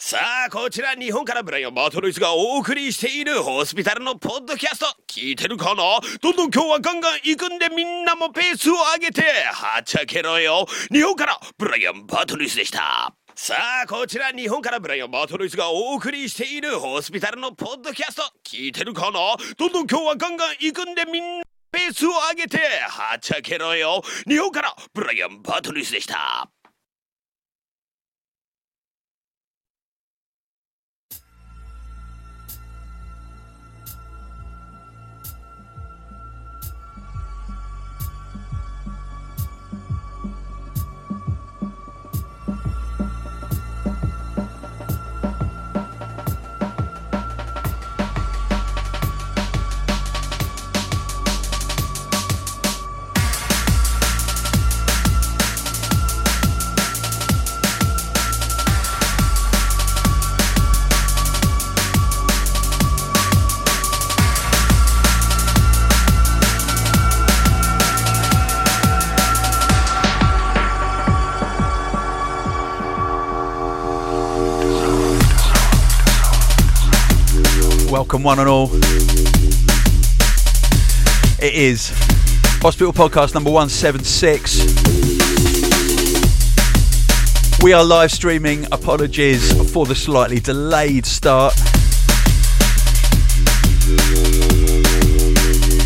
さあこちら日本からブライアン・バトルイスがお送りしているホスピタルのポッドキャスト。聞いてるかな？どんどん今日はガンガン行くんでみんなもペースを上げてはっちゃけろよ。日本からブライアン・バトルイスでした。さあこちら日本からブライアン・バトルイスがお送りしているホスピタルのポッドキャスト。聞いてるかな？どんどん今日はガンガン行くんでみんなペースを上げてはっちゃけろよ。日本からブライアン・バトルイスでした。Welcome one and all. It is Hospital Podcast number 176. We are live streaming. Apologies for the slightly delayed start.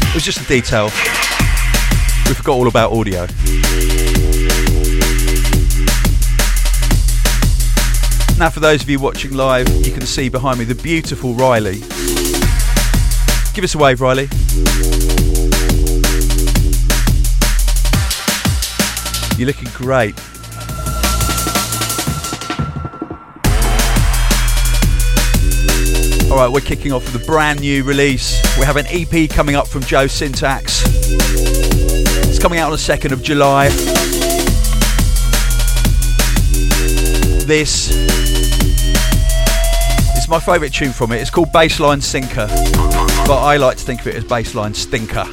It was just a detail. We forgot all about audio. Now, for those of you watching live, you can see behind me the beautiful Riley. Give us a wave, Riley. You're looking great. Alright, we're kicking off with a brand new release. We have an EP coming up from Joe Syntax. It's coming out on the 2nd of July. This is my favourite tune from it. It's called Bassline Sinker, but I like to think of it as Bassline Stinker.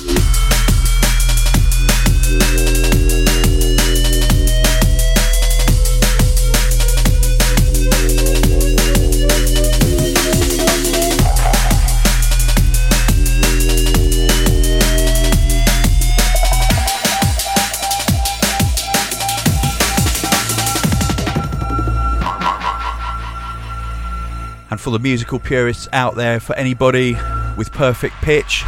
And for the musical purists out there, for anybody with perfect pitch,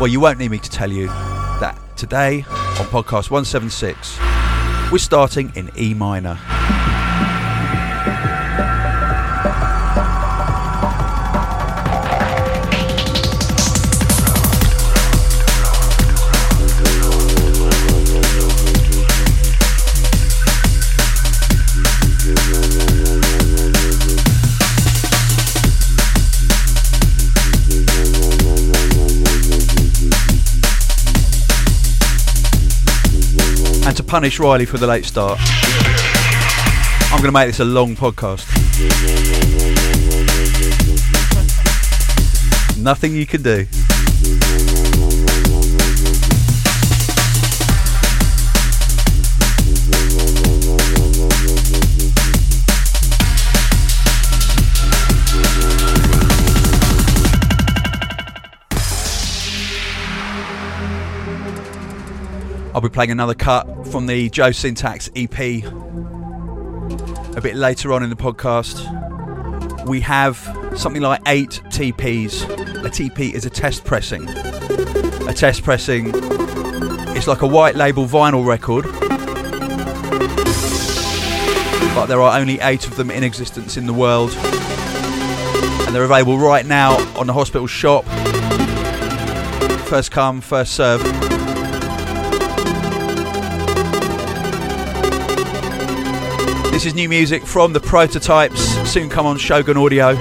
well, you won't need me to tell you that today on podcast 176, we're starting in E minor. To punish Riley for the late start, I'm going to make this a long podcast. Nothing you can do. I'll be playing another cut from the Joe Syntax EP a bit later on in the podcast. We have something like eight TPs. A TP is a test pressing. A test pressing It's like a white label vinyl record, but there are only eight of them in existence in the world, and they're available right now on the hospital shop. First come, first serve. This is new music from the prototypes, soon come on Shogun Audio.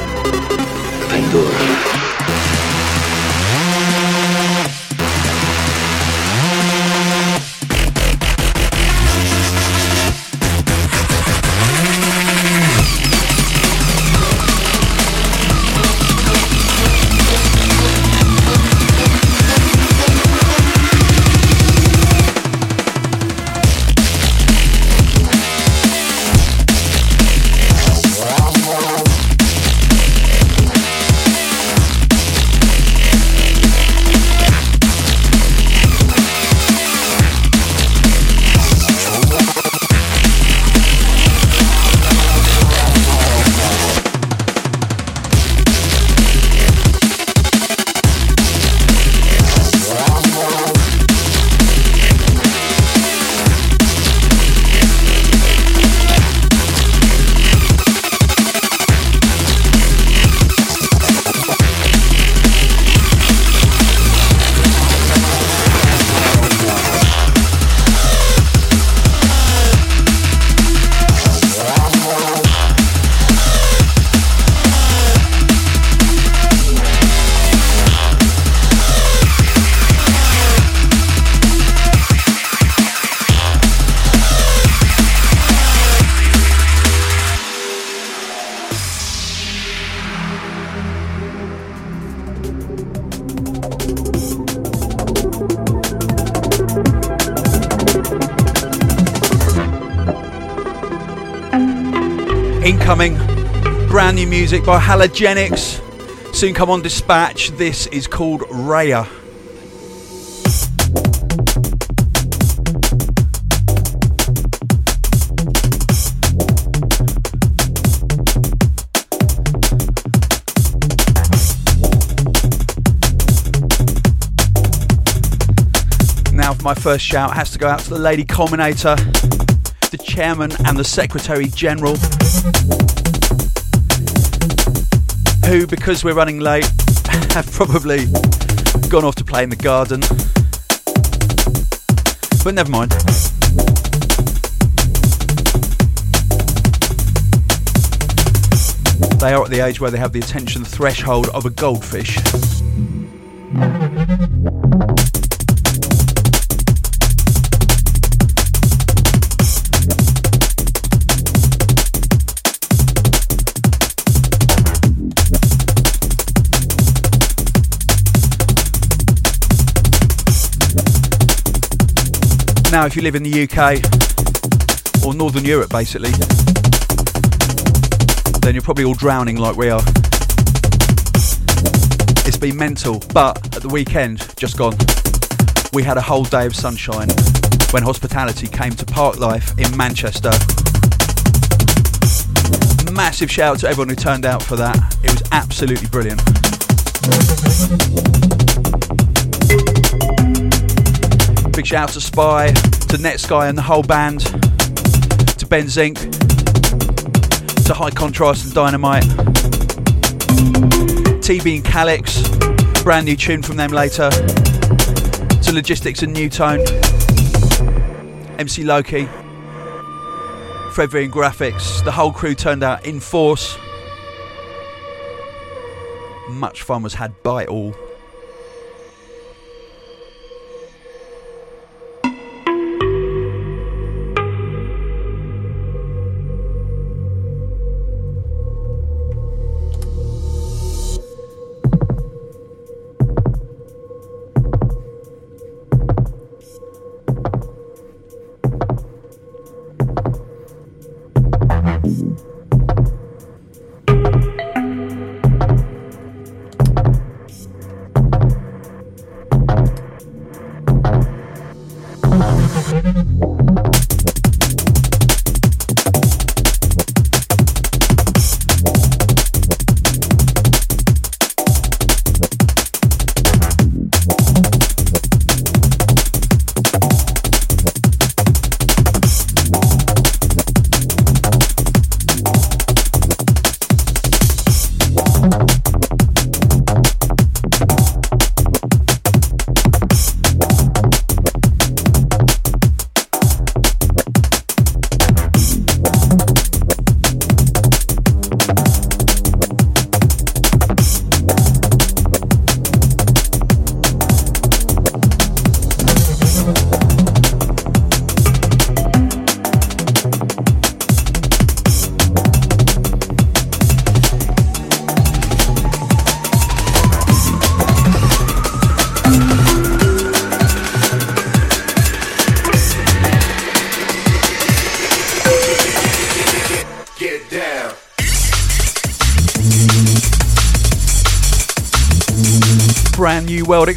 Brand new music by Halogenix. Soon come on Dispatch. This is called Raya. Now, for my first shout, has to go out to the Lady Culminator, the Chairman and the Secretary General, who, because we're running late, have probably gone off to play in the garden. But never mind. They are at the age where they have the attention threshold of a goldfish. Now, if you live in the UK or Northern Europe, basically, then you're probably all drowning like we are. It's been mental, but at the weekend, just gone, we had a whole day of sunshine when hospitality came to Parklife in Manchester. Massive shout out to everyone who turned out for that. It was absolutely brilliant. Big shout out to Spy, to Netsky and the whole band, to Ben Zink, to High Contrast and Dynamite, TB and Calyx, brand new tune from them later, to Logistics and Nu:Tone, MC Loki, Fred V and Grafix, the whole crew turned out in force. Much fun was had by all.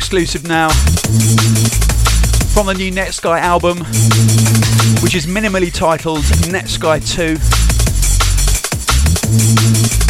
Exclusive now from the new Netsky album, which is minimally titled Netsky 2.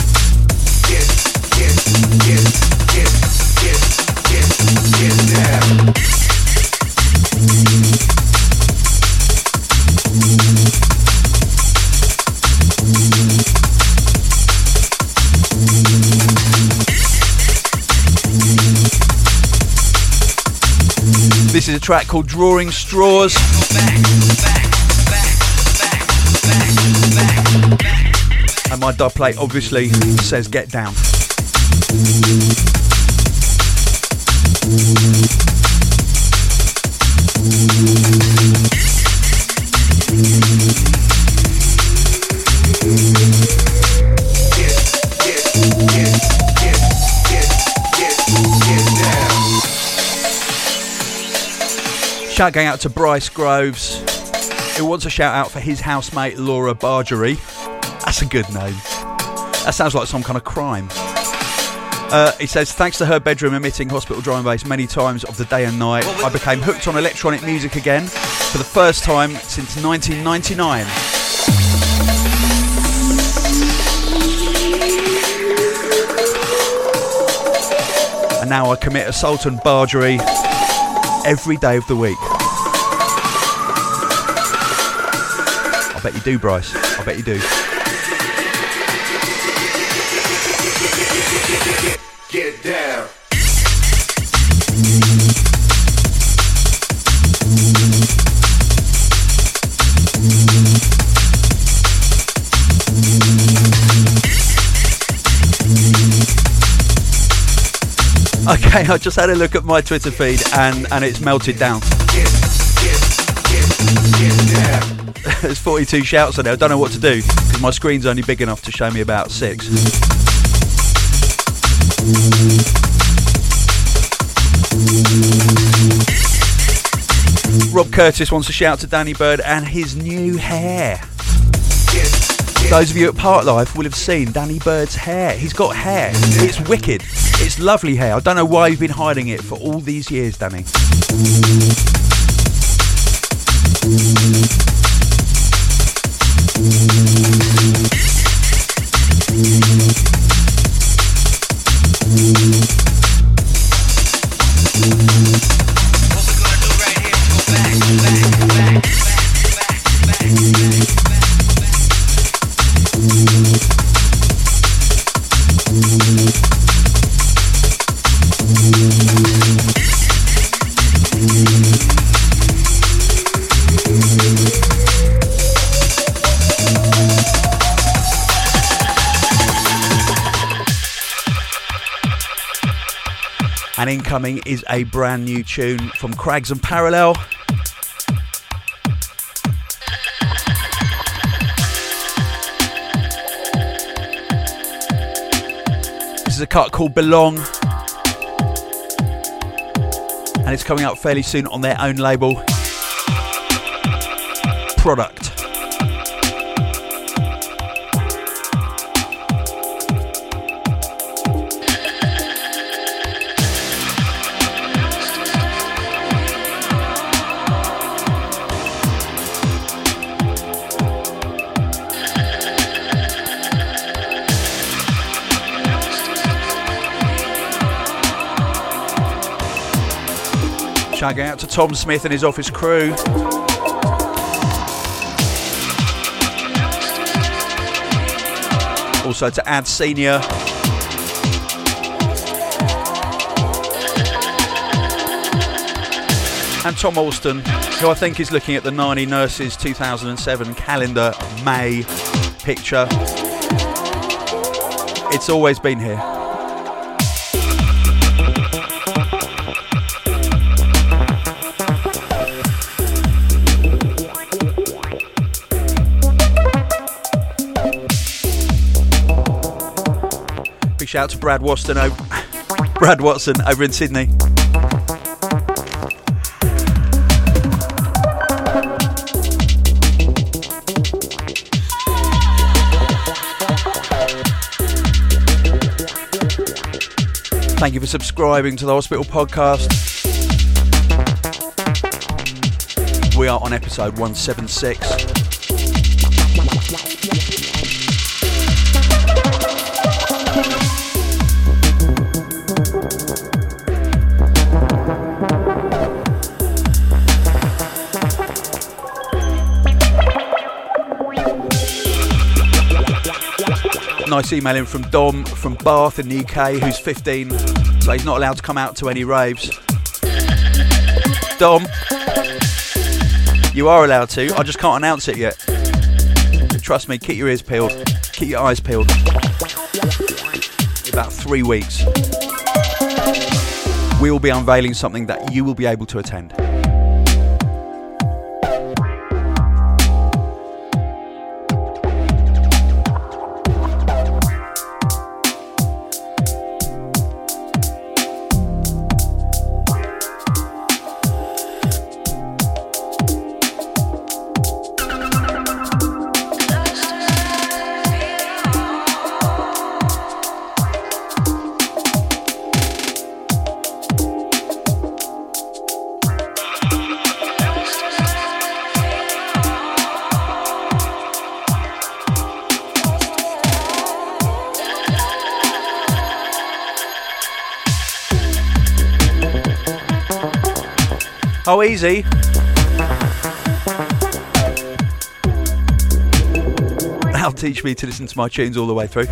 Track called Drawing Straws. And my dub plate obviously says get down. Shout going out to Bryce Groves, who wants a shout out for his housemate Laura Bargery. That's a good name. That sounds like some kind of crime. Uh, he says, thanks to her bedroom emitting hospital drum and bass many times of the day and night, I became hooked on electronic music again for the first time since 1999. And now I commit assault and bargery every day of the week. I bet you do, Bryce. I bet you do. I just had a look at my Twitter feed and, and it's melted down. There's 42 shouts on there. I don't know what to do because my screen's only big enough to show me about six. Rob Curtis wants to shout to Danny Byrd and his new hair. Those of you at Parklife will have seen Danny Byrd's hair. He's got hair. It's wicked. It's lovely hair. I don't know why you've been hiding it for all these years, Danny. And incoming is a brand new tune from Crags and Parallel. This is a cut called Belong. And it's coming out fairly soon on their own label. Product. Shout out to Tom Smith and his office crew. Also to Ad Senior. And Tom Alston, who I think is looking at the Narni Nurses 2007 calendar May picture. It's always been here. Big shout out to Brad Watson, over, Brad Watson over in Sydney. Thank you for subscribing to the Hospital Podcast. We are on episode 176. Nice email in from Dom from Bath in the UK, who's 15, so he's not allowed to come out to any raves. Dom, you are allowed to, I just can't announce it yet. Trust me, keep your ears peeled, keep your eyes peeled. In about three weeks, we will be unveiling something that you will be able to attend. Easy. Now teach me to listen to my tunes all the way through.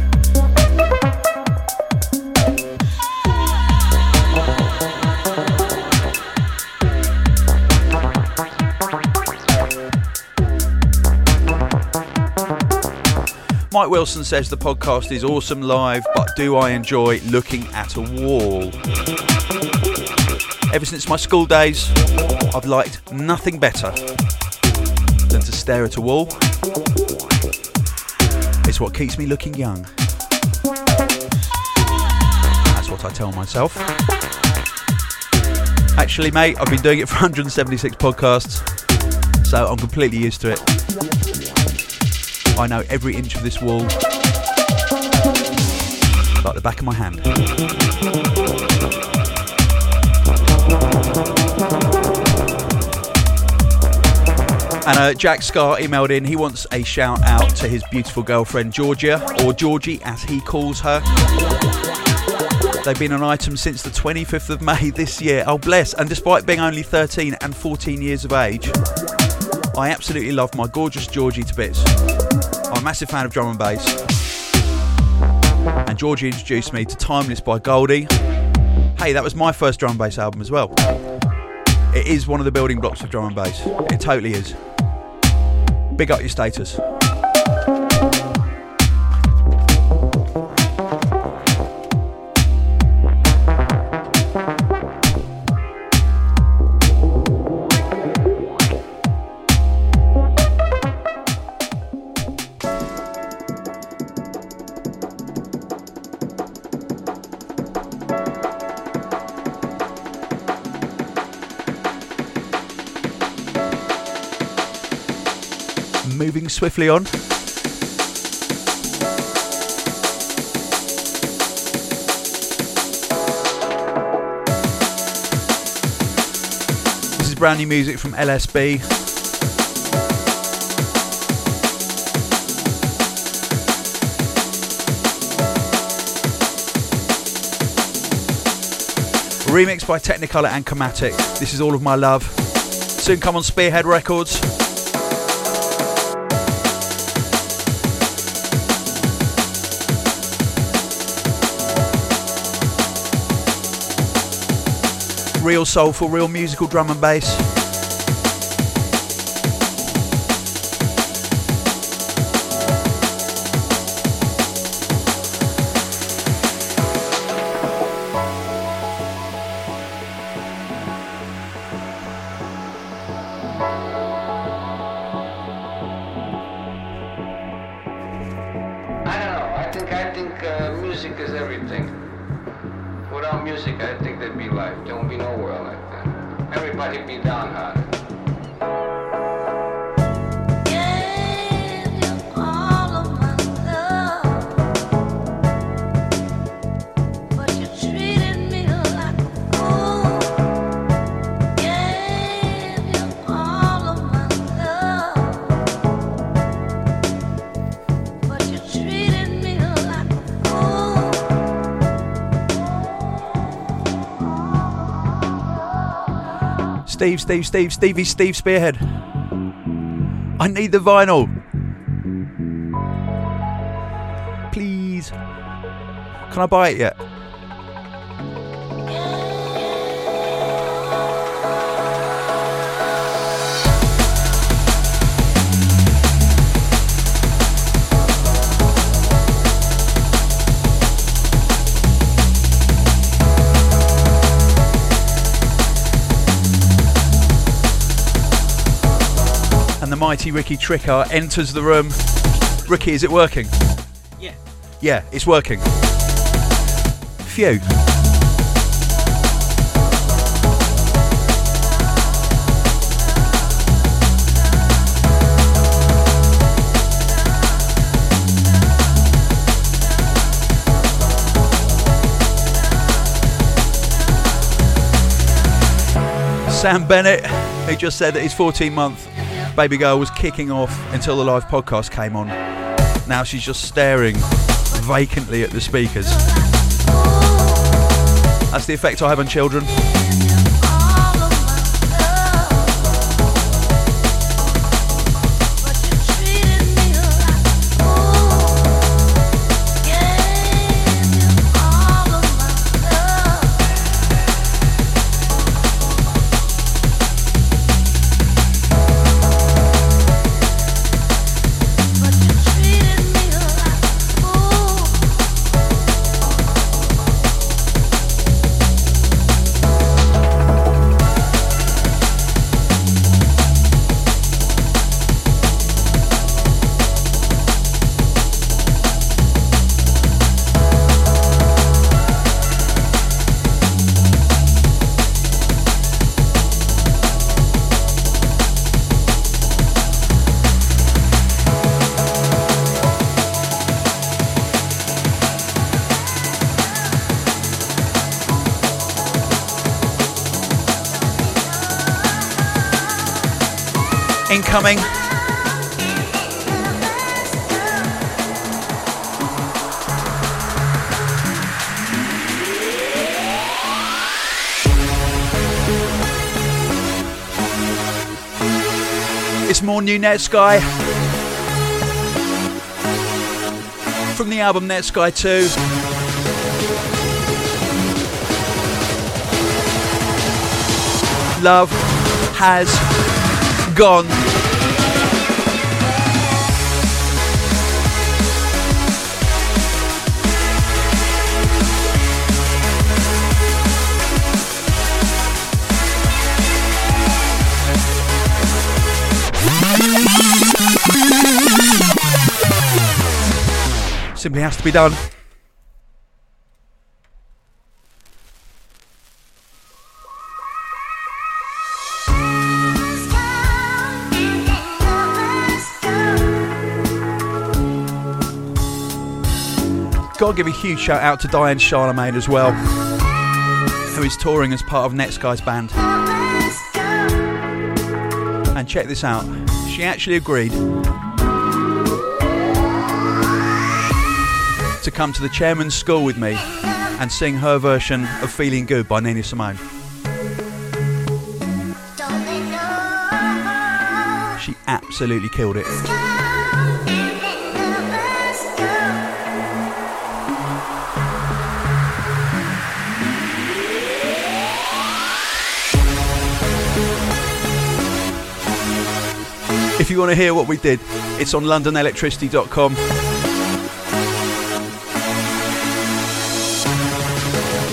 Mike Wilson says the podcast is awesome live, but do I enjoy looking at a wall? Ever since my school days, I've liked nothing better than to stare at a wall. It's what keeps me looking young. That's what I tell myself. Actually, mate, I've been doing it for 176 podcasts, so I'm completely used to it. I know every inch of this wall like the back of my hand. And uh, Jack Scar emailed in. He wants a shout out to his beautiful girlfriend Georgia, or Georgie as he calls her. They've been an item since the 25th of May this year. Oh, bless. And despite being only 13 and 14 years of age, I absolutely love my gorgeous Georgie to bits. I'm a massive fan of drum and bass. And Georgie introduced me to Timeless by Goldie. Hey, that was my first drum and bass album as well. It is one of the building blocks of drum and bass. It totally is. Big up your status. Swiftly on. This is brand new music from LSB. Remixed by Technicolor and Chromatic. This is all of my love. Soon come on Spearhead Records. Real soulful, real musical drum and bass. Steve, Steve, Steve, Stevie, Steve Spearhead. I need the vinyl. Please. Can I buy it yet? Mighty Ricky Tricker enters the room. Ricky, is it working? Yeah. Yeah, it's working. Phew. Sam Bennett, who just said that his 14 month baby girl was kicking off until the live podcast came on. Now she's just staring vacantly at the speakers. That's the effect I have on children. Incoming. It's more new Netsky from the album Netsky 2. Love has gone. Simply has to be done. Got to give a huge shout out to Diane Charlemagne as well, who is touring as part of Netsky's band. And check this out, she actually agreed to come to the chairman's school with me and sing her version of Feeling Good by Nina Simone. She absolutely killed it. If you want to hear what we did, it's on londonelectricity.com.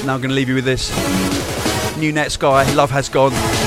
Now I'm going to leave you with this. New Netsky, Love Has Gone.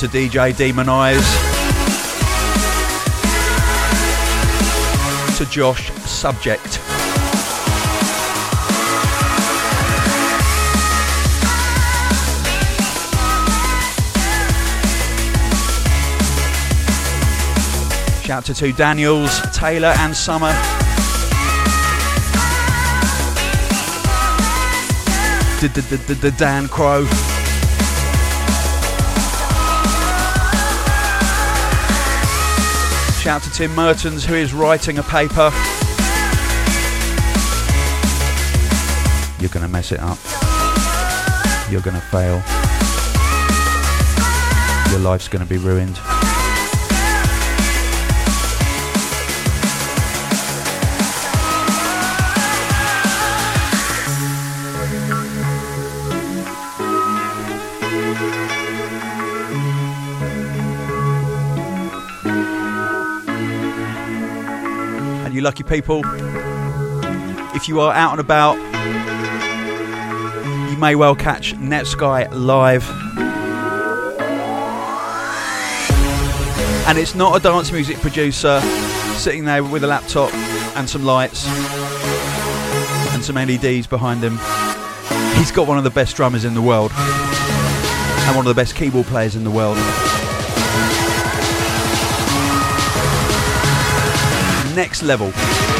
To DJ Demonize. To Josh Subject. Shout out to two Daniels, Taylor and Summer. D- d- d- d- d- Dan Crow. Shout out to Tim Mertens, who is writing a paper. You're going to mess it up. You're going to fail. Your life's going to be ruined. You lucky people, if you are out and about, you may well catch Netsky live. And it's not a dance music producer sitting there with a laptop and some lights and some LEDs behind him. He's got one of the best drummers in the world and one of the best keyboard players in the world. Next level.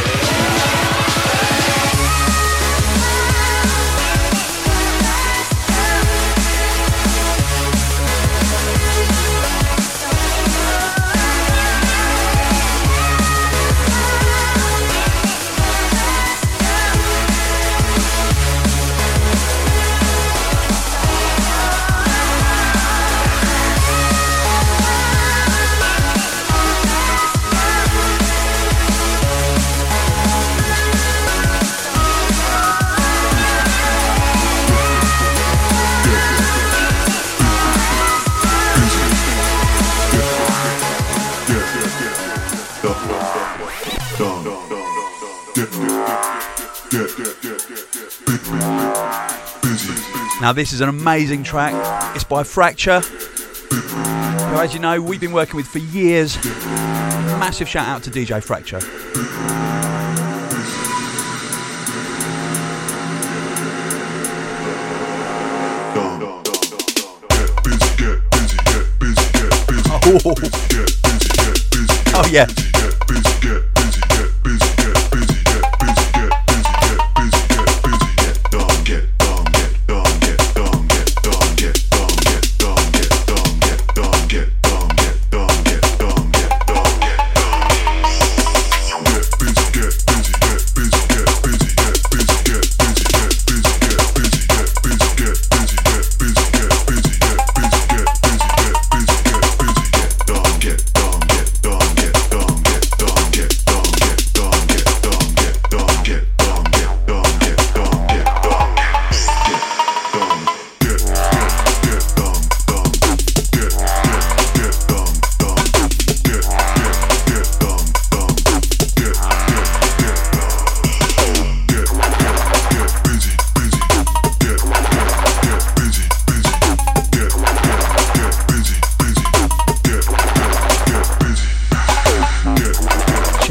Now, this is an amazing track. It's by Fracture, who, as you know, we've been working with for years. Massive shout out to DJ Fracture. Oh, yeah.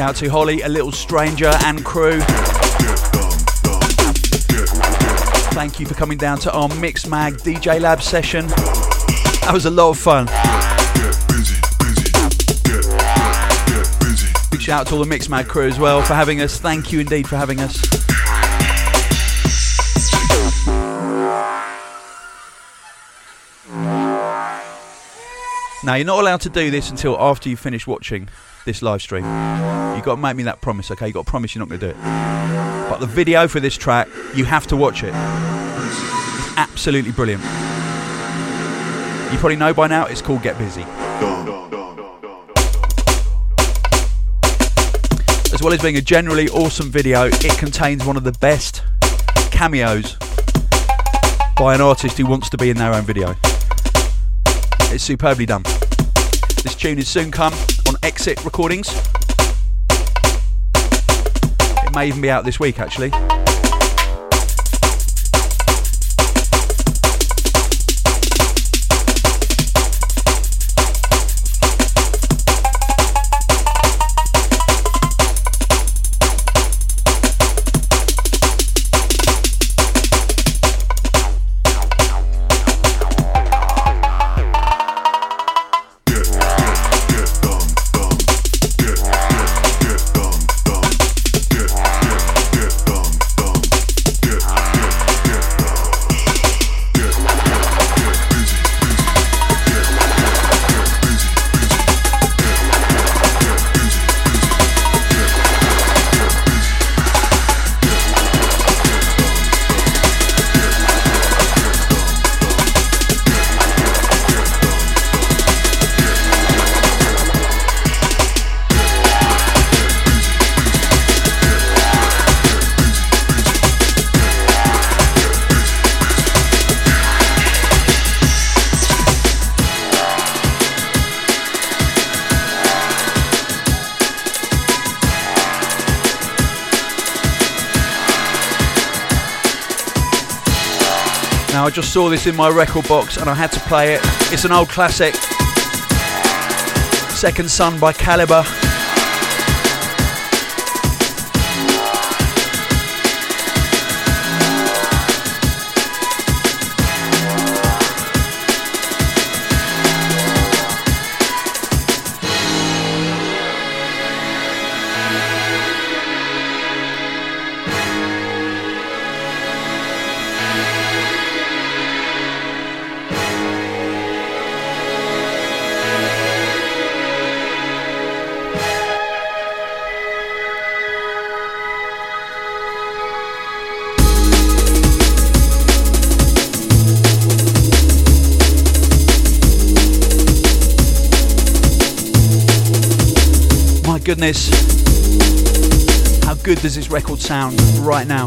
Out to Holly, a little stranger, and crew. Thank you for coming down to our Mixmag DJ Lab session. That was a lot of fun. Big shout out to all the Mixmag crew as well for having us. Thank you indeed for having us. Now, you're not allowed to do this until after you finish watching this live stream. You've got to make me that promise, okay? You've got to promise you're not going to do it. But the video for this track, you have to watch it. It's absolutely brilliant. You probably know by now, it's called Get Busy. As well as being a generally awesome video, it contains one of the best cameos by an artist who wants to be in their own video. It's superbly done. This tune is soon come Exit Recordings. It may even be out this week, actually. I just saw this in my record box and I had to play it. It's an old classic. Second Son by Calibre. Goodness. How good does this record sound right now?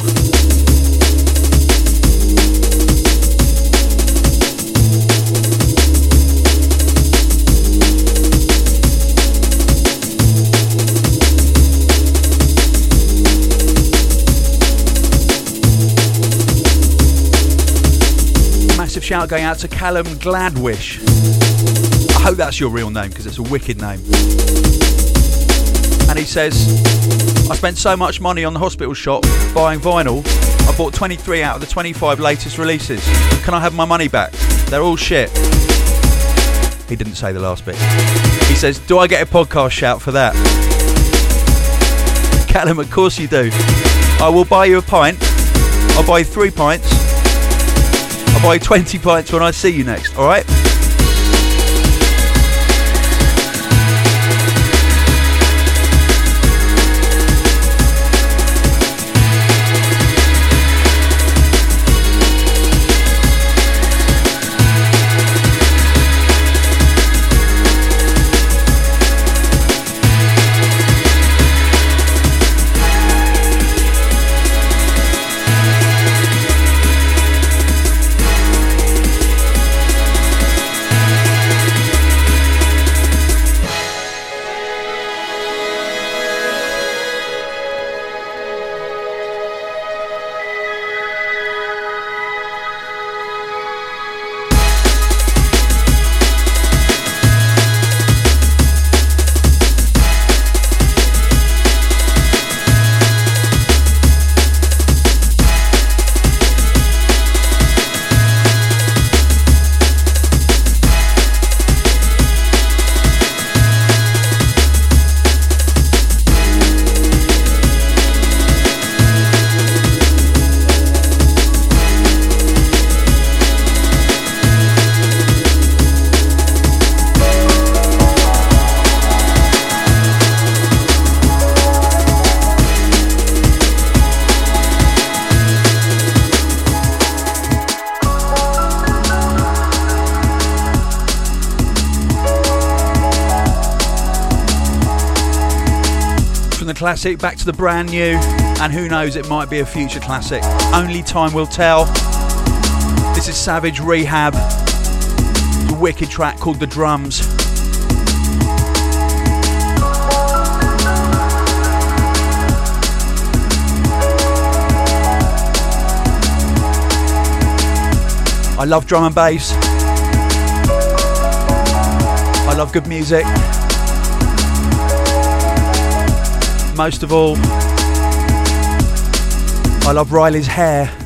Massive shout going out to Callum Gladwish. I hope that's your real name because it's a wicked name. And he says, I spent so much money on the hospital shop buying vinyl, I bought 23 out of the 25 latest releases. Can I have my money back? They're all shit. He didn't say the last bit. He says, Do I get a podcast shout for that? Callum, of course you do. I will buy you a pint. I'll buy you three pints. I'll buy you 20 pints when I see you next, alright? Classic back to the brand new, and who knows, it might be a future classic. Only time will tell. This is Savage Rehab, the wicked track called The Drums. I love drum and bass. I love good music. Most of all, I love Riley's hair.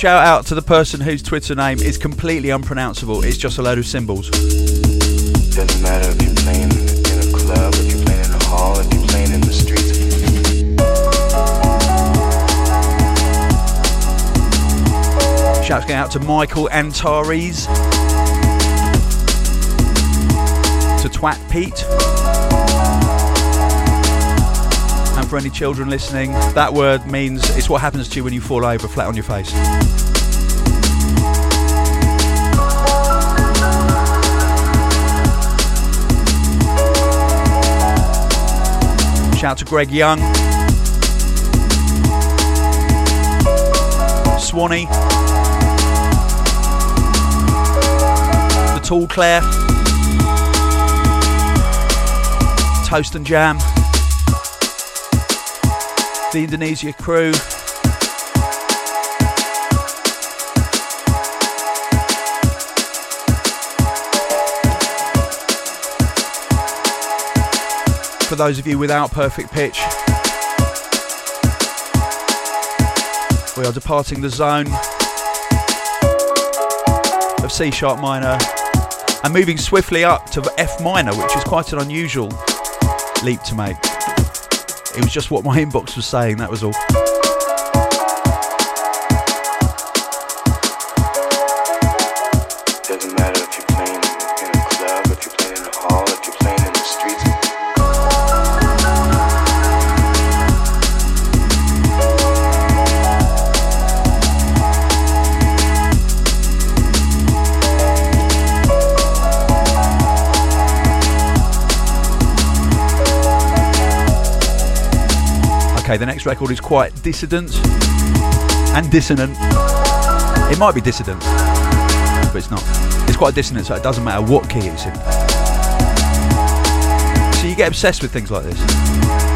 Shout out to the person whose Twitter name is completely unpronounceable. It's just a load of symbols. Doesn't matter if you're playing in a club, if you're playing in a hall, if you're playing in the streets. Shouts going out to Michael Antares. To Twat Pete. For any children listening, that word means it's what happens to you when you fall over flat on your face. Shout out to Greg Young. Swanee. The Tall Claire. Toast and Jam. The Indonesia crew. For those of you without perfect pitch, we are departing the zone of C sharp minor and moving swiftly up to F minor, which is quite an unusual leap to make. It was just what my inbox was saying, that was all. Okay, the next record is quite dissident and dissonant. It might be dissident, but it's not. It's quite dissonant, so it doesn't matter what key it's in. So you get obsessed with things like this.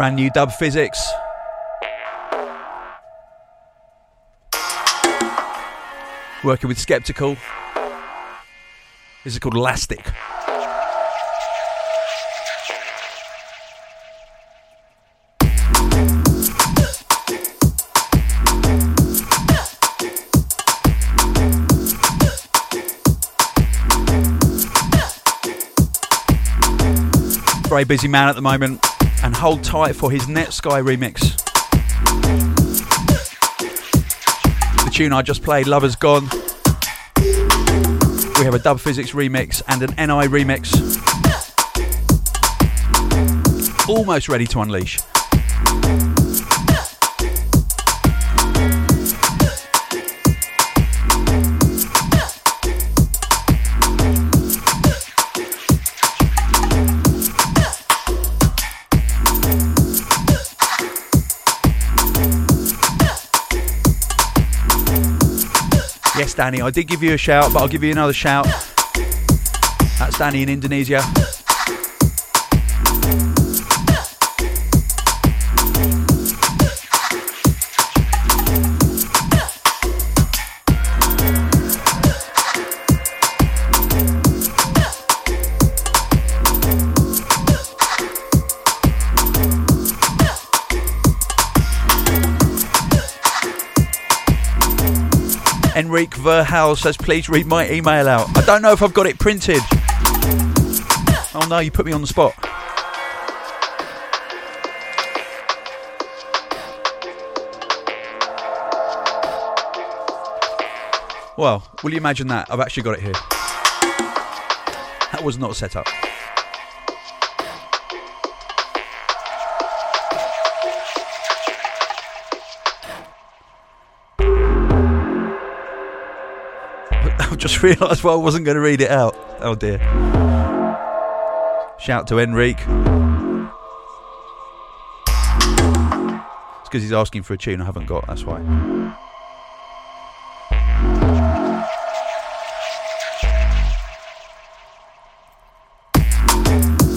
Brand new Dub Phizix. Working with Skeptical. This is called Elastic. Very busy man at the moment, and hold tight for his Netsky remix. The tune I just played, Lover's Gone. We have a Dub Phizix remix and an NI remix. Almost ready to unleash. Danny, I did give you a shout, but I'll give you another shout. That's Danny in Indonesia. Verhal says, please read my email out. I don't know if I've got it printed. Oh no, you put me on the spot. Well, will you imagine that? I've actually got it here. That was not set up. Just realised why I wasn't going to read it out. Oh dear. Shout to Enrique. It's because he's asking for a tune I haven't got, that's why.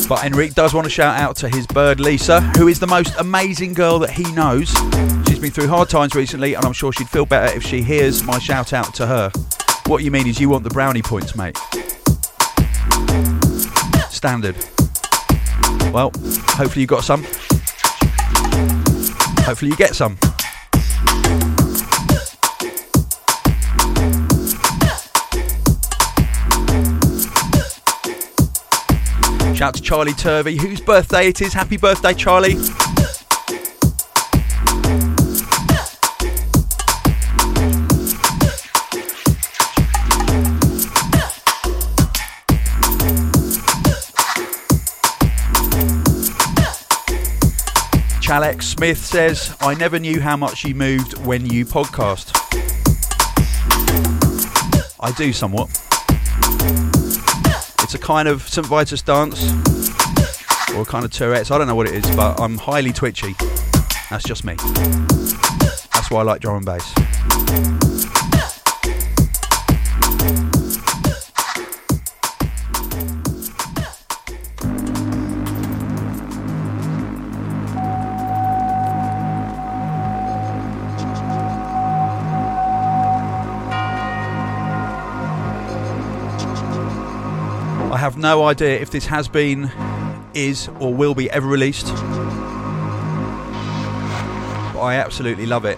But Enrique does want to shout out to his bird Lisa, who is the most amazing girl that he knows. She's been through hard times recently, and I'm sure she'd feel better if she hears my shout out to her. What you mean is you want the brownie points, mate. Standard. Well, hopefully you got some. Hopefully you get some. Shout out to Charlie Turvey, whose birthday it is. Happy birthday, Charlie. Chalex Smith says, I never knew how much you moved when you podcast. I do somewhat. It's a kind of St. Vitus dance or a kind of Tourette's. I don't know what it is, but I'm highly twitchy. That's just me. That's why I like drum and bass. No idea if this has been, is, or will be ever released. But I absolutely love it.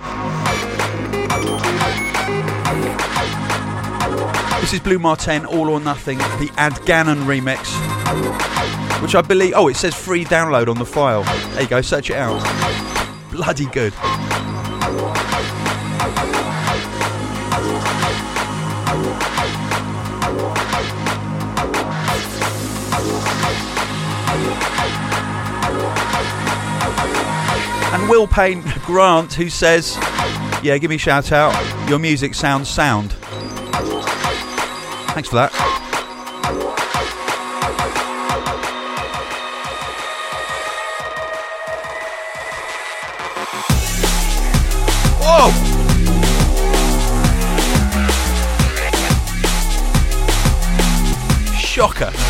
This is Blu Mar Ten, All or Nothing, the Ad Gannon remix. Which I believe. Oh, it says free download on the file. There you go, search it out. Bloody good. Will Payne Grant, who says, Yeah, give me a shout out. Your music sounds sound. Thanks for that. Shocker.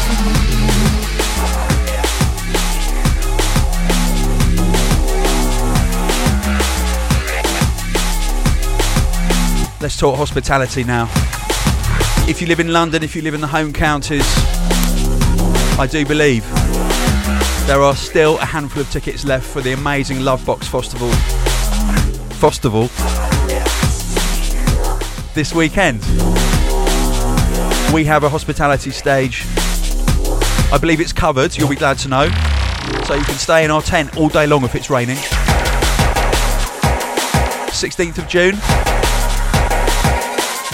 Let's talk hospitality now. If you live in London, if you live in the home counties, I do believe there are still a handful of tickets left for the amazing Lovebox Festival. Festival this weekend. We have a hospitality stage. I believe it's covered, you'll be glad to know. So you can stay in our tent all day long if it's raining. 16th of June.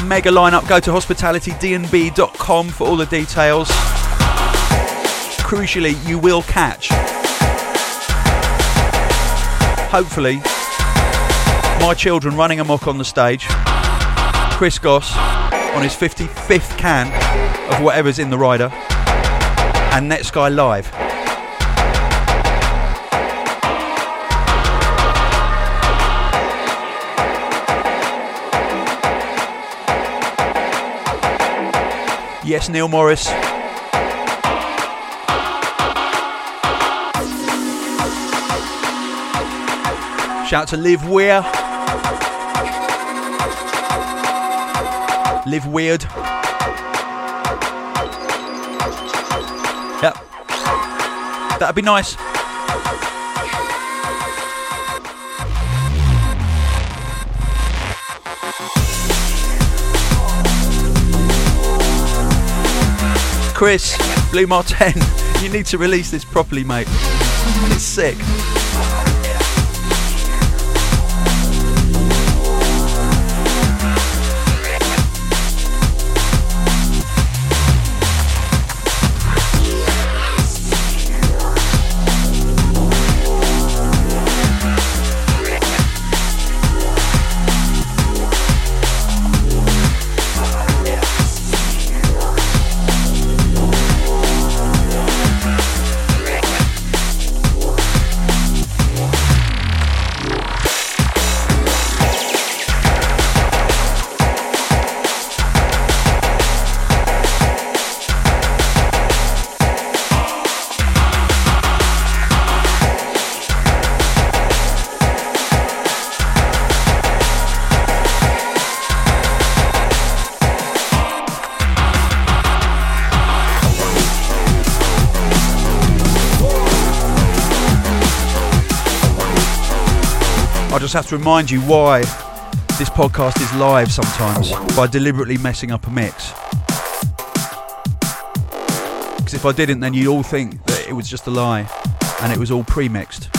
Mega lineup. Go to hospitalitydnb.com for all the details. Crucially, you will catch. Hopefully, my children running amok on the stage. Chris Goss on his 55th can of whatever's in the rider. And Netsky live. Yes, Neil Morris. Shout to Live Weir. Live Weird. Yep. That'd be nice. Chris, Blu Mar Ten, you need to release this properly, mate. It's sick. Just have to remind you why this podcast is live sometimes by deliberately messing up a mix. Because if I didn't, then you'd all think that it was just a lie and it was all pre mixed.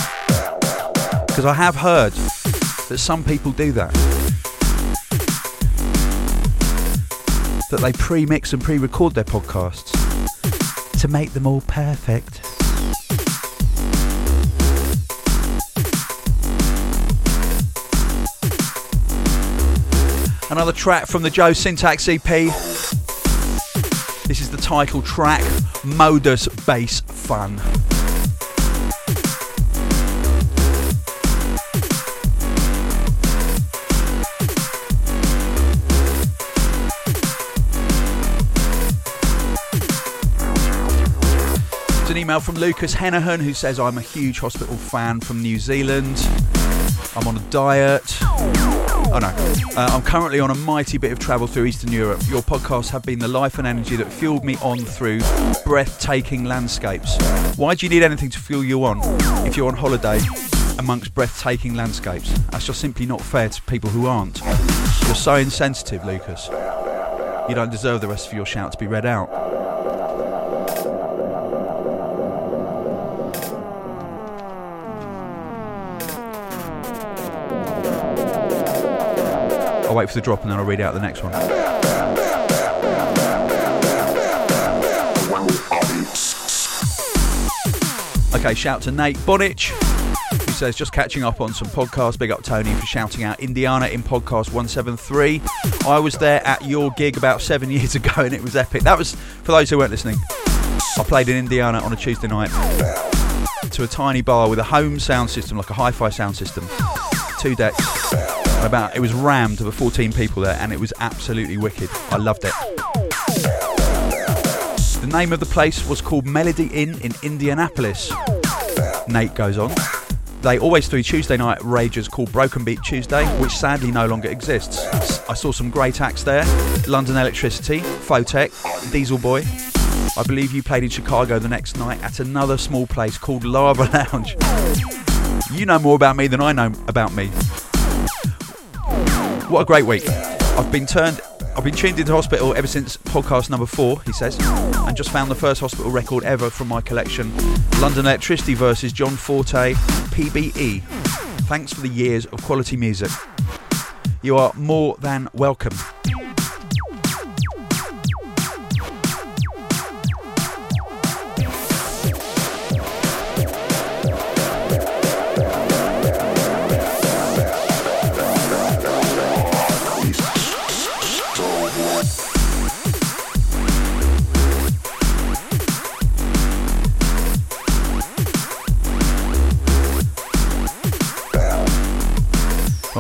Because I have heard that some people do that. That they pre mix and pre record their podcasts to make them all perfect. Another track from the Joe Syntax EP. This is the title track, Modus Bass Fun. It's an email from Lucas Hennahan who says, I'm a huge hospital fan from New Zealand. I'm on a diet. Oh no. Uh, I'm currently on a mighty bit of travel through Eastern Europe. Your podcasts have been the life and energy that fueled me on through breathtaking landscapes. Why do you need anything to fuel you on if you're on holiday amongst breathtaking landscapes? That's just simply not fair to people who aren't. You're so insensitive, Lucas. You don't deserve the rest of your shout to be read out. I'll wait for the drop and then I'll read out the next one. Okay, shout to Nate Bonich, who says, just catching up on some podcasts. Big up Tony for shouting out Indiana in podcast 173. I was there at your gig about seven years ago and it was epic. That was, for those who weren't listening, I played in Indiana on a Tuesday night to a tiny bar with a home sound system, like a hi fi sound system, two decks. About it was rammed with 14 people there, and it was absolutely wicked. I loved it. The name of the place was called Melody Inn in Indianapolis. Nate goes on. They always do Tuesday night rages called Broken Beat Tuesday, which sadly no longer exists. I saw some great acts there London Elektricity, Photek, Diesel Boy. I believe you played in Chicago the next night at another small place called Lava Lounge. You know more about me than I know about me. What a great week. I've been turned I've been tuned into hospital ever since podcast number four, he says, and just found the first hospital record ever from my collection London Elektricity versus John Forte, PBE. Thanks for the years of quality music. You are more than welcome.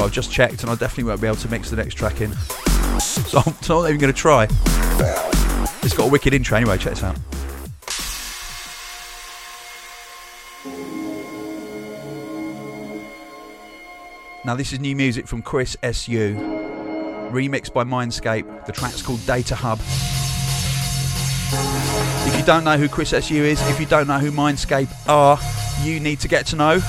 I've just checked and I definitely won't be able to mix the next track in. So I'm not even going to try. It's got a wicked intro anyway, check this out. Now, this is new music from Chris SU, remixed by Mindscape. The track's called Data Hub. If you don't know who Chris SU is, if you don't know who Mindscape are, you need to get to know.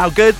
How good?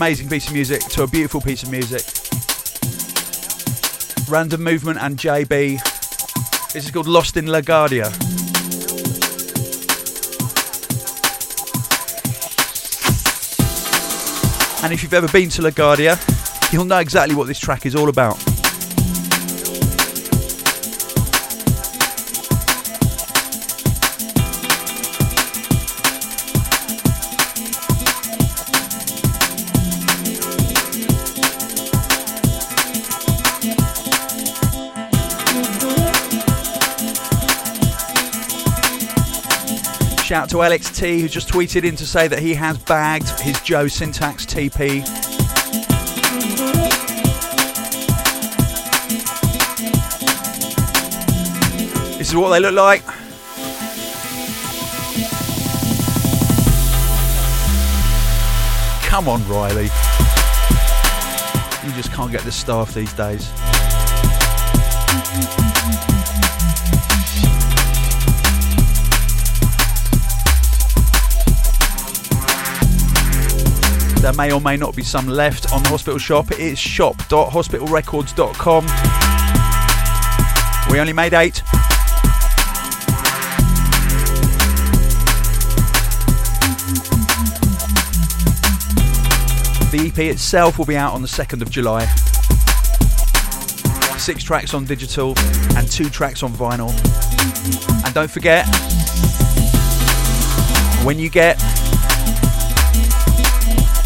Amazing piece of music to a beautiful piece of music. Random Movement and JB. This is called Lost in LaGuardia. And if you've ever been to LaGuardia, you'll know exactly what this track is all about. Shout out to LXT who just tweeted in to say that he has bagged his Joe Syntax TP. This is what they look like. Come on, Riley. You just can't get the staff these days. There may or may not be some left on the hospital shop. It is shop.hospitalrecords.com. We only made eight. The EP itself will be out on the 2nd of July. Six tracks on digital and two tracks on vinyl. And don't forget, when you get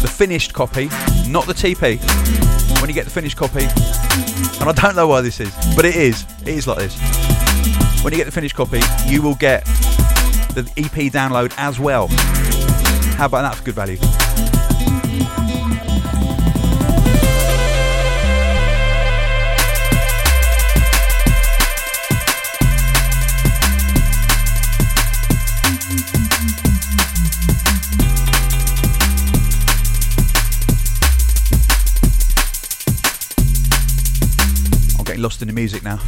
the finished copy, not the TP, when you get the finished copy, and I don't know why this is, but it is, it is like this. When you get the finished copy, you will get the EP download as well. How about that for good value? Lost in the music now.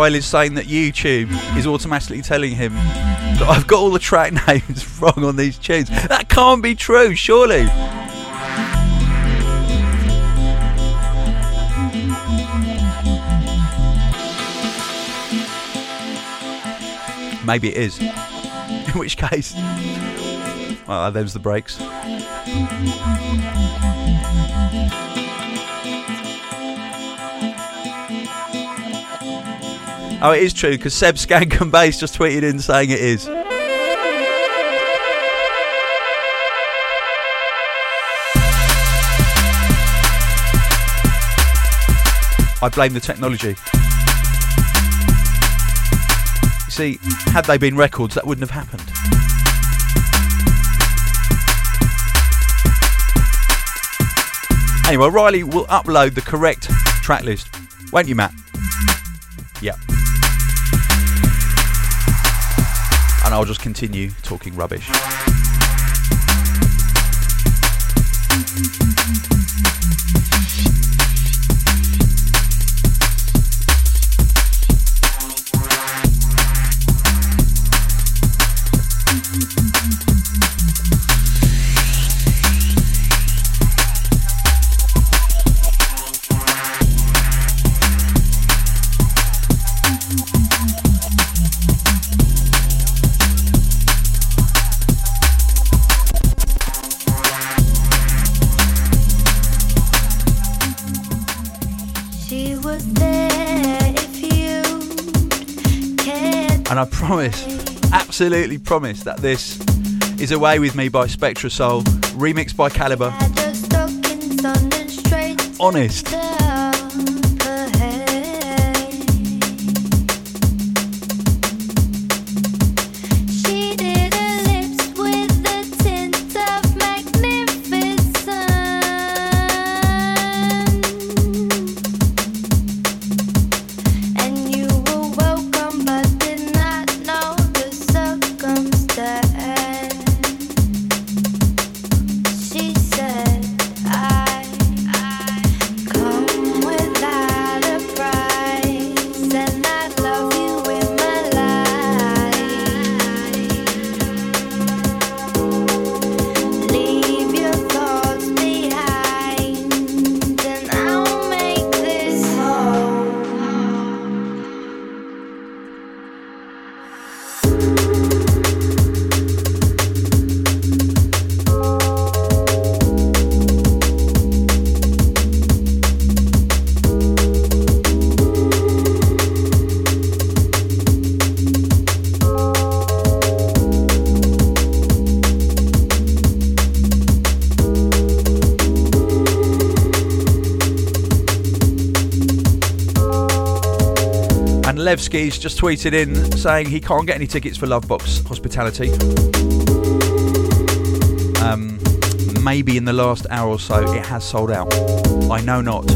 Riley's saying that YouTube is automatically telling him that I've got all the track names wrong on these tunes. That can't be true, surely. Maybe it is. In which case, well, there's the breaks. Oh, it is true because Seb Skank and Bass just tweeted in saying it is. I blame the technology. You see, had they been records, that wouldn't have happened. Anyway, Riley will upload the correct track list, won't you, Matt? Yeah. And I'll just continue talking rubbish. I promise, absolutely promise, that this is Away With Me by Spectrasoul, remixed by Calibre. Honest. Levski's just tweeted in saying he can't get any tickets for Lovebox Hospitality. Um, maybe in the last hour or so it has sold out. I know not.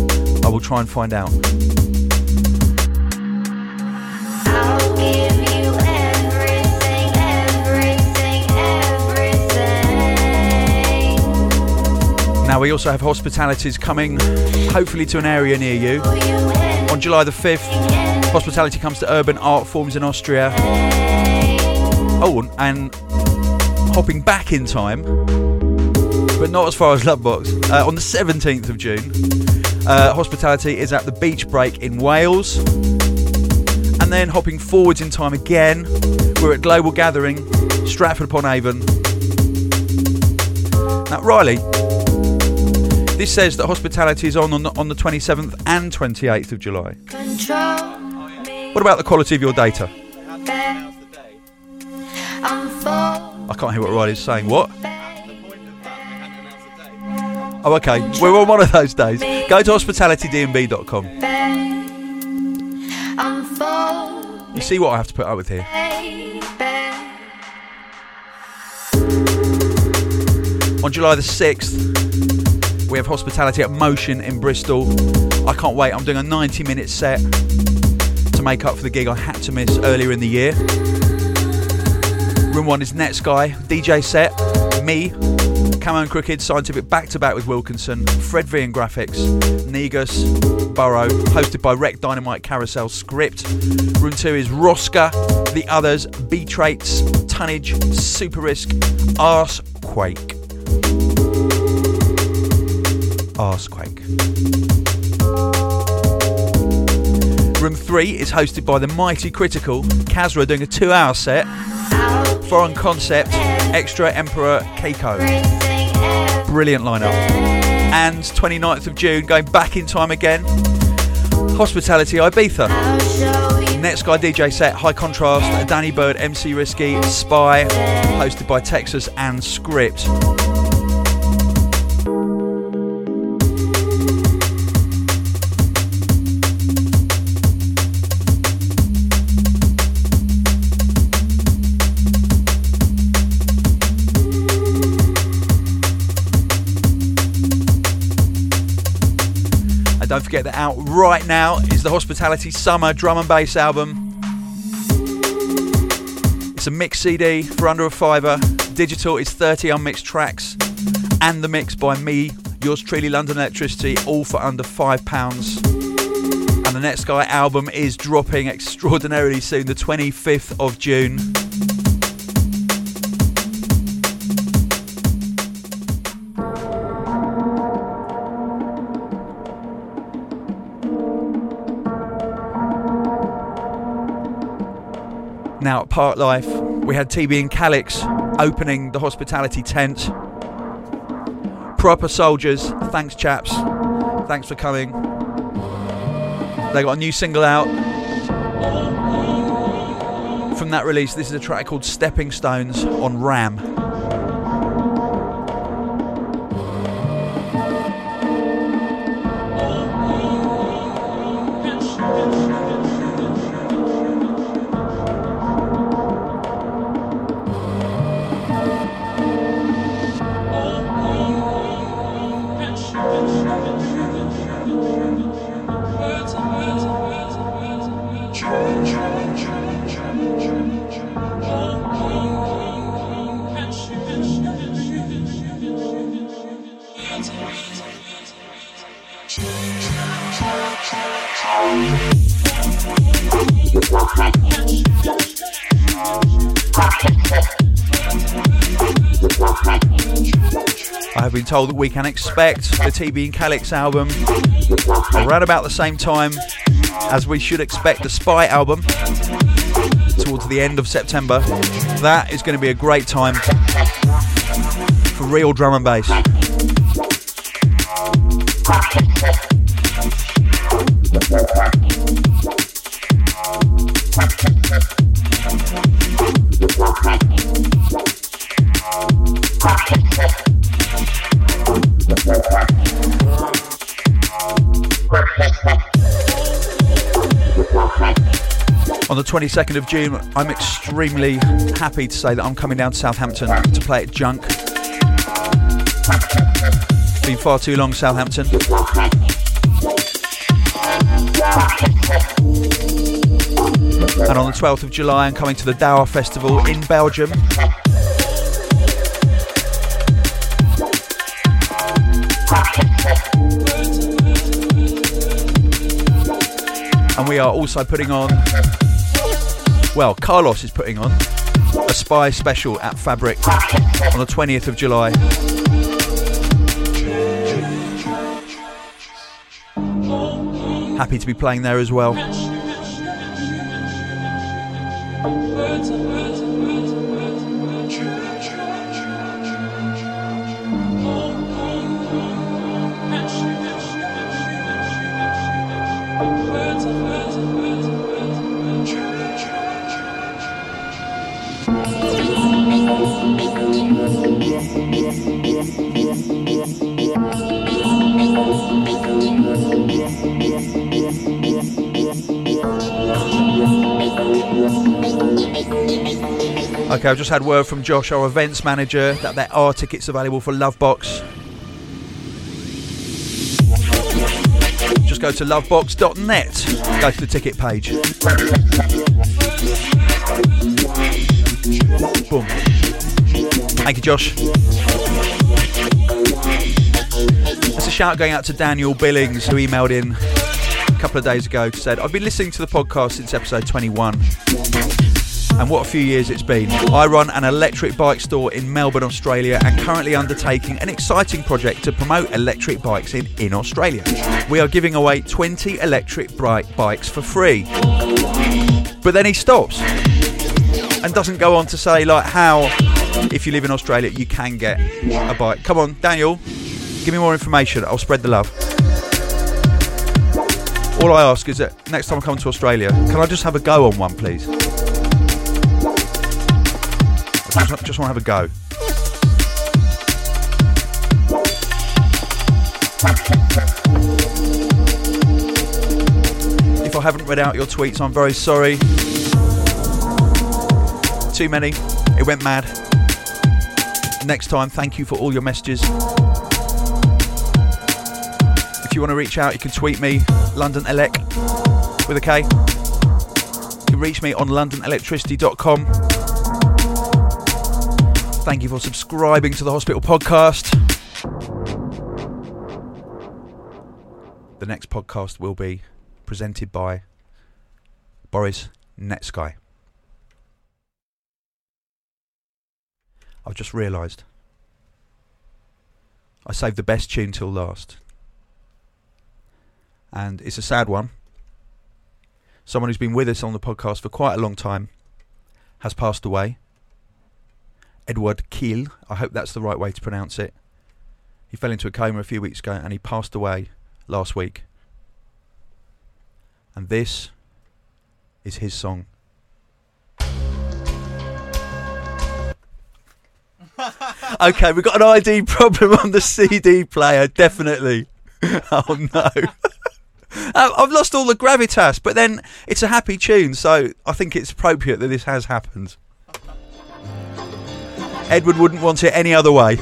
I will try and find out. I'll give you everything, everything, everything. Now we also have hospitalities coming, hopefully to an area near you. On July the 5th, hospitality comes to Urban Art Forms in Austria. Oh, and hopping back in time, but not as far as Lovebox. Uh, on the 17th of June, uh, hospitality is at the Beach Break in Wales. And then hopping forwards in time again, we're at Global Gathering, Stratford upon Avon. Now, Riley, this says that hospitality is on on the, on the 27th and 28th of July. Control What about the quality of your data? I can't hear what Riley's saying. What? Oh, okay. We're on one of those days. Go to hospitalitydnb.com. You see what I have to put up with here. On July the 6th, we have hospitality at Motion in Bristol. I can't wait. I'm doing a 90 minute set make up for the gig I had to miss earlier in the year. Room 1 is Netsky, DJ set, me, and Crooked, Scientific back to back with Wilkinson, Fred V and Grafix, Negus, Burrow, hosted by Rec Dynamite Carousel Script. Room 2 is Rosca, The Others, B Traits, Tonnage, Super Risk, Arse Quake. Arsequake. Room 3 is hosted by the mighty Critical, Kasra doing a two hour set, Foreign Concept, Extra Emperor Keiko. Brilliant lineup. And 29th of June, going back in time again, Hospitality Ibiza. Netsky DJ set, High Contrast, Danny Byrd, MC Risky, Spy, hosted by Texas and Script. Don't forget that out right now is the Hospitality Summer drum and bass album. It's a mix CD for under a fiver. Digital is 30 unmixed tracks. And the mix by me, yours truly, London Elektricity, all for under £5. And the Netsky album is dropping extraordinarily soon, the 25th of June. Parklife, we had TB and Calyx opening the hospitality tent. Proper soldiers, thanks chaps, thanks for coming. They got a new single out. from that release, this is a track called Stepping Stones on Ram. We can expect the TB and Calyx album around about the same time as we should expect the Spy album towards the end of September. That is going to be a great time for real drum and bass. On the 22nd of June, I'm extremely happy to say that I'm coming down to Southampton to play at Junk. Been far too long, Southampton. And on the 12th of July, I'm coming to the Dour Festival in Belgium. And we are also putting on, well, Carlos is putting on a spy special at Fabric on the 20th of July. Happy to be playing there as well. Okay, I've just had word from Josh, our events manager, that there are tickets available for Lovebox. Just go to lovebox.net, go to the ticket page. Boom. Thank you, Josh. There's a shout going out to Daniel Billings, who emailed in a couple of days ago, said, I've been listening to the podcast since episode 21 and what a few years it's been. I run an electric bike store in Melbourne, Australia, and currently undertaking an exciting project to promote electric bikes in, in Australia. We are giving away 20 electric bike bikes for free. But then he stops and doesn't go on to say like how if you live in Australia you can get a bike. Come on, Daniel, give me more information. I'll spread the love. All I ask is that next time I come to Australia, can I just have a go on one, please? I just, want to have a go. If I haven't read out your tweets, I'm very sorry. Too many. It went mad. Next time, thank you for all your messages. If you want to reach out, you can tweet me, London Elec with a K. You can reach me on londonelektricity.com. Thank you for subscribing to the Hospital Podcast. The next podcast will be presented by Boris Netsky. I've just realised I saved the best tune till last. And it's a sad one. Someone who's been with us on the podcast for quite a long time has passed away. Edward Khil. I hope that's the right way to pronounce it. He fell into a coma a few weeks ago and he passed away last week. And this is his song. okay, we've got an ID problem on the CD player, definitely. oh no. Uh, I've lost all the gravitas, but then it's a happy tune, so I think it's appropriate that this has happened. Edward wouldn't want it any other way.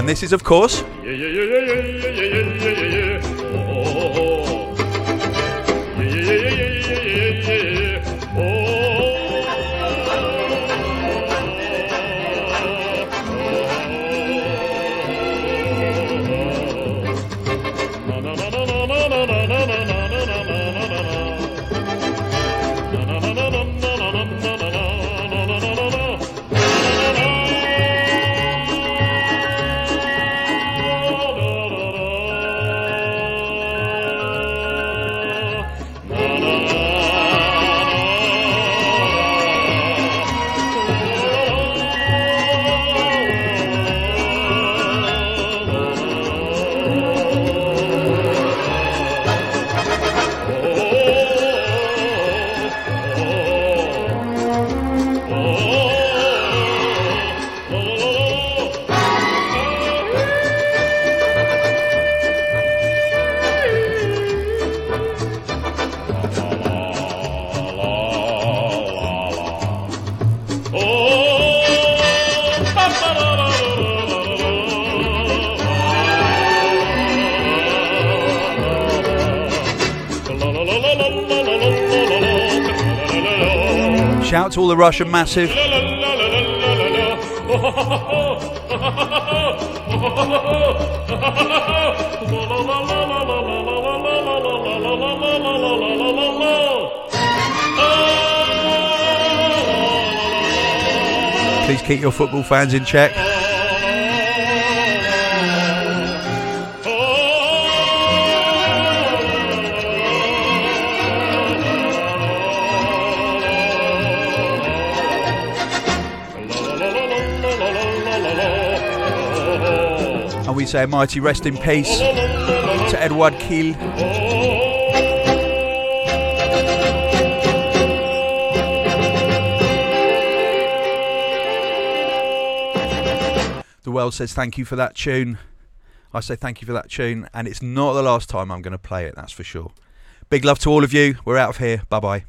And this is, of course, Shout to all the Russian massive. Please keep your football fans in check. We say a mighty rest in peace to Edward Khil. The world says thank you for that tune. I say thank you for that tune, and it's not the last time I'm going to play it, that's for sure. Big love to all of you. We're out of here. Bye bye.